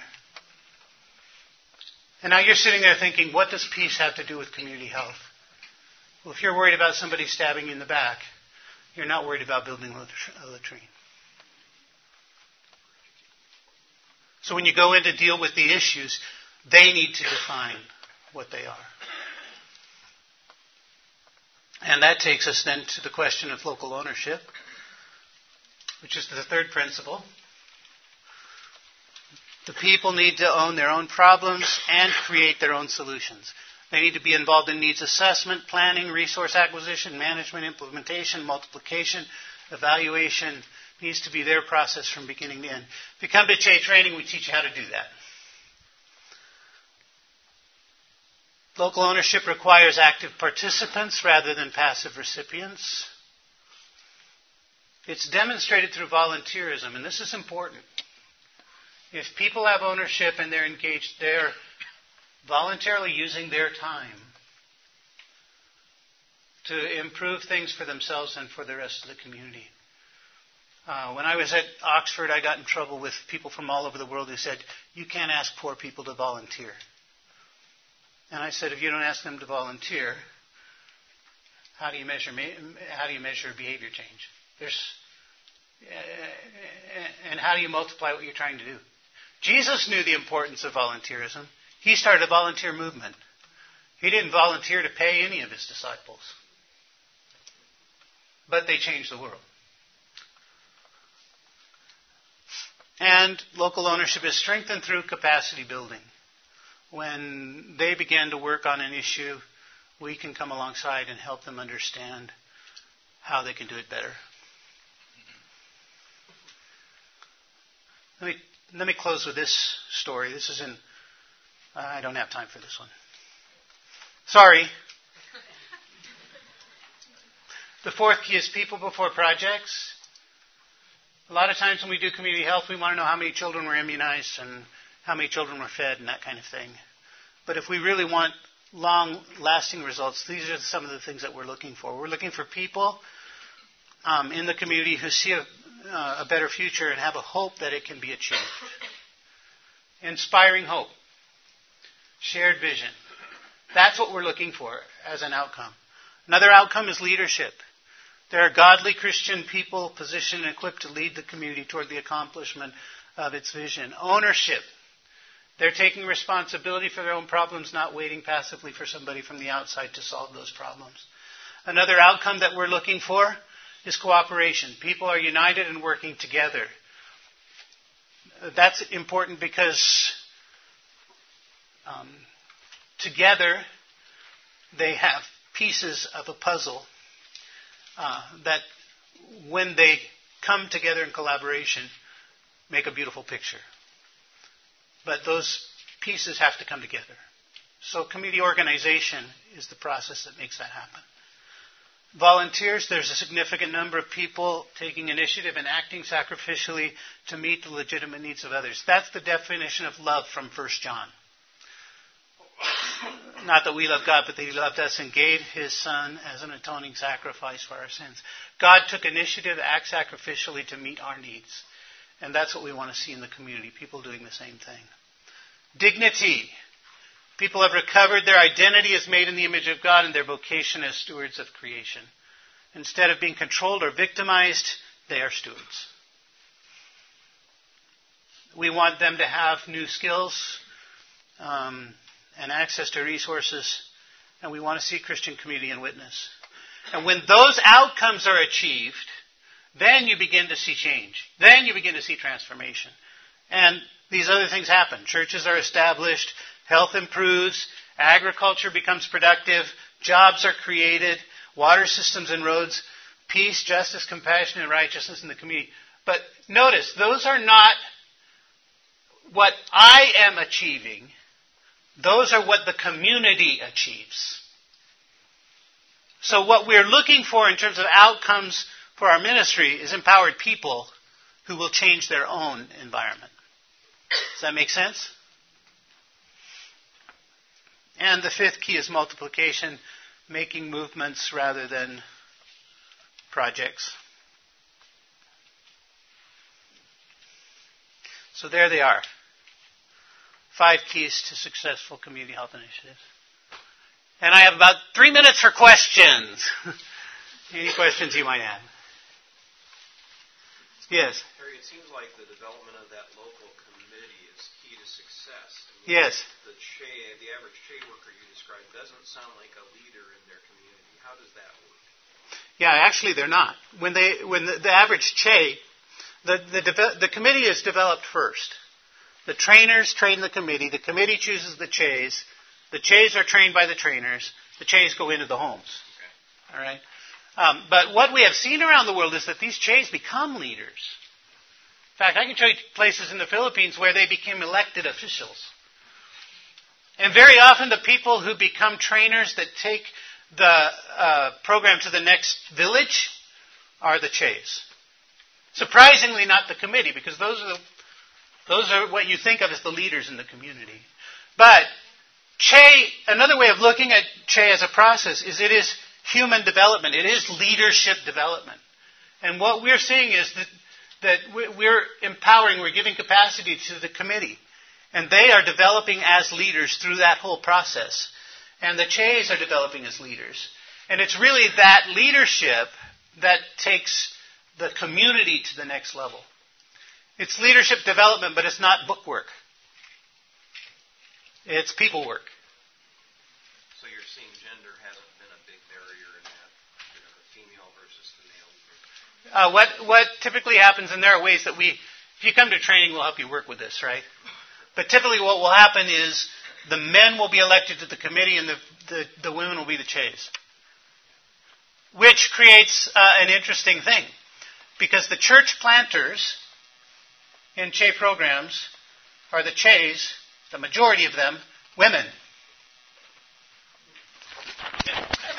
And now you're sitting there thinking, what does peace have to do with community health? Well, if you're worried about somebody stabbing you in the back, you're not worried about building a latrine. So when you go in to deal with the issues, they need to define what they are. And that takes us then to the question of local ownership, which is the third principle. The people need to own their own problems and create their own solutions. They need to be involved in needs assessment, planning, resource acquisition, management, implementation, multiplication, evaluation. It needs to be their process from beginning to end. If you come to CHE training, we teach you how to do that. Local ownership requires active participants rather than passive recipients. It's demonstrated through volunteerism, and this is important. If people have ownership and they're engaged, they're voluntarily using their time to improve things for themselves and for the rest of the community. Uh, when I was at Oxford, I got in trouble with people from all over the world who said, You can't ask poor people to volunteer. And I said, if you don't ask them to volunteer, how do you measure how do you measure behavior change? There's and how do you multiply what you're trying to do? Jesus knew the importance of volunteerism. He started a volunteer movement. He didn't volunteer to pay any of his disciples. But they changed the world. And local ownership is strengthened through capacity building when they begin to work on an issue, we can come alongside and help them understand how they can do it better. Let me, let me close with this story. This is in, I don't have time for this one. Sorry. The fourth key is people before projects. A lot of times when we do community health, we want to know how many children were immunized and how many children were fed and that kind of thing. But if we really want long lasting results, these are some of the things that we're looking for. We're looking for people um, in the community who see a, uh, a better future and have a hope that it can be achieved. Inspiring hope. Shared vision. That's what we're looking for as an outcome. Another outcome is leadership. There are godly Christian people positioned and equipped to lead the community toward the accomplishment of its vision. Ownership. They're taking responsibility for their own problems, not waiting passively for somebody from the outside to solve those problems. Another outcome that we're looking for is cooperation. People are united and working together. That's important because um, together they have pieces of a puzzle uh, that, when they come together in collaboration, make a beautiful picture. But those pieces have to come together. So, community organization is the process that makes that happen. Volunteers, there's a significant number of people taking initiative and acting sacrificially to meet the legitimate needs of others. That's the definition of love from 1 John. Not that we love God, but that He loved us and gave His Son as an atoning sacrifice for our sins. God took initiative to act sacrificially to meet our needs. And that's what we want to see in the community people doing the same thing. Dignity. People have recovered their identity as made in the image of God and their vocation as stewards of creation. Instead of being controlled or victimized, they are stewards. We want them to have new skills um, and access to resources, and we want to see Christian community and witness. And when those outcomes are achieved, then you begin to see change. Then you begin to see transformation. And these other things happen. Churches are established, health improves, agriculture becomes productive, jobs are created, water systems and roads, peace, justice, compassion, and righteousness in the community. But notice, those are not what I am achieving. Those are what the community achieves. So what we're looking for in terms of outcomes for our ministry is empowered people who will change their own environment. Does that make sense? And the fifth key is multiplication, making movements rather than projects. So there they are. Five keys to successful community health initiatives. And I have about three minutes for questions. Any questions you might have? Yes. Harry, it seems like the development of that local committee is key to success. I mean, yes. The CHE, the average CHE worker you described doesn't sound like a leader in their community. How does that work? Yeah, actually, they're not. When they, when the, the average CHE, the, the, the committee is developed first. The trainers train the committee. The committee chooses the CHEs. The CHEs are trained by the trainers. The CHEs go into the homes. Okay. All right. Um, but what we have seen around the world is that these CHEs become leaders. In fact, I can show you places in the Philippines where they became elected officials. And very often, the people who become trainers that take the uh, program to the next village are the CHEs. Surprisingly, not the committee, because those are the, those are what you think of as the leaders in the community. But CHE, another way of looking at CHE as a process is it is human development. It is leadership development. And what we're seeing is that, that we're empowering, we're giving capacity to the committee. And they are developing as leaders through that whole process. And the CHEs are developing as leaders. And it's really that leadership that takes the community to the next level. It's leadership development, but it's not book work. It's people work. So you're seeing gender hasn't been a big barrier in that, you know, the female versus the male. Uh, what what typically happens, and there are ways that we, if you come to training, we'll help you work with this, right? But typically, what will happen is the men will be elected to the committee, and the the, the women will be the CHEs, which creates uh, an interesting thing, because the church planters in CHE programs are the CHEs, the majority of them, women. Okay? Um, are there any additional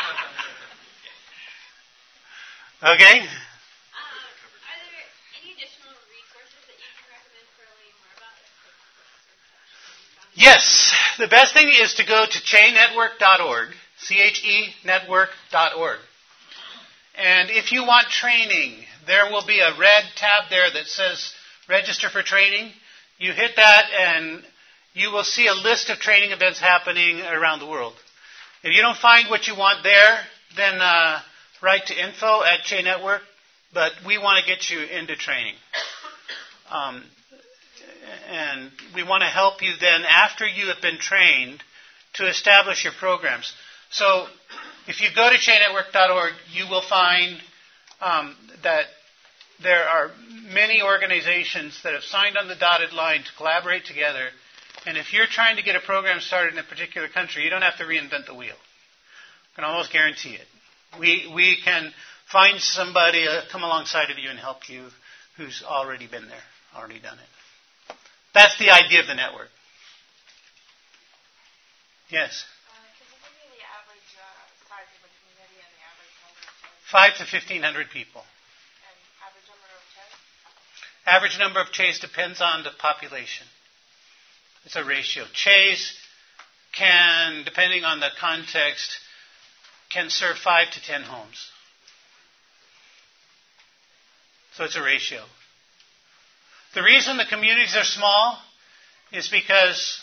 resources that you can recommend for learning more about this? Yes. The best thing is to go to chenetwork.org, C-H-E network.org. And if you want training, there will be a red tab there that says register for training. You hit that and you will see a list of training events happening around the world. If you don't find what you want there, then uh, write to info at CHE Network, but we want to get you into training. Um, and we want to help you then after you have been trained to establish your programs. So if you go to chenetwork.org, you will find um, that there are many organizations that have signed on the dotted line to collaborate together. And if you're trying to get a program started in a particular country, you don't have to reinvent the wheel. I can almost guarantee it. We, we can find somebody uh, come alongside of you and help you who's already been there, already done it. That's the idea of the network. Yes? Five to 1,500 people. and average number of CHEs depends on the population. It's a ratio. CHEs can, depending on the context, can serve five to ten homes. So it's a ratio. The reason the communities are small is because,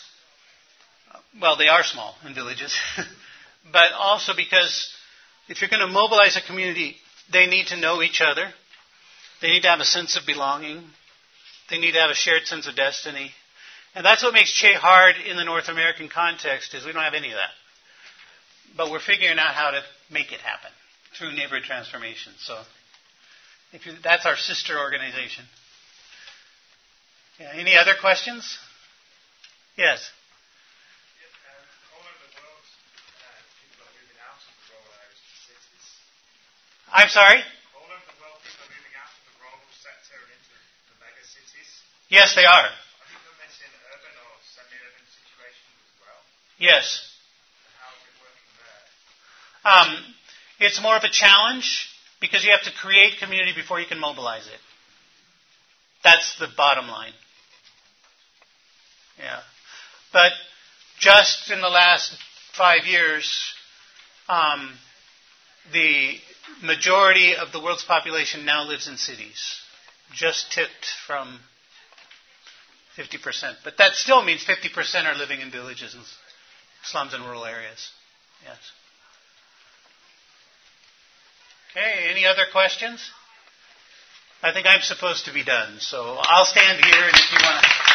well, they are small in villages, but also because if you're going to mobilize a community, they need to know each other. They need to have a sense of belonging. They need to have a shared sense of destiny. And that's what makes CHE hard in the North American context is we don't have any of that. But we're figuring out how to make it happen through neighborhood transformation. So if you, that's our sister organization. Yeah, any other questions? Yes. all over the world, people are moving out of the rural areas to cities. I'm sorry? All over the world, people are moving out of the rural sector and into the mega cities. Yes, they are. Have you done this urban or semi-urban situations as well? Yes. And how is it working there? Um, it's more of a challenge because you have to create community before you can mobilize it. That's the bottom line. Yeah. But just in the last five years, um, the majority of the world's population now lives in cities. Just tipped from 50%. But that still means 50% are living in villages and slums and rural areas. Yes. Okay, any other questions? I think I'm supposed to be done, so I'll stand here and if you want to.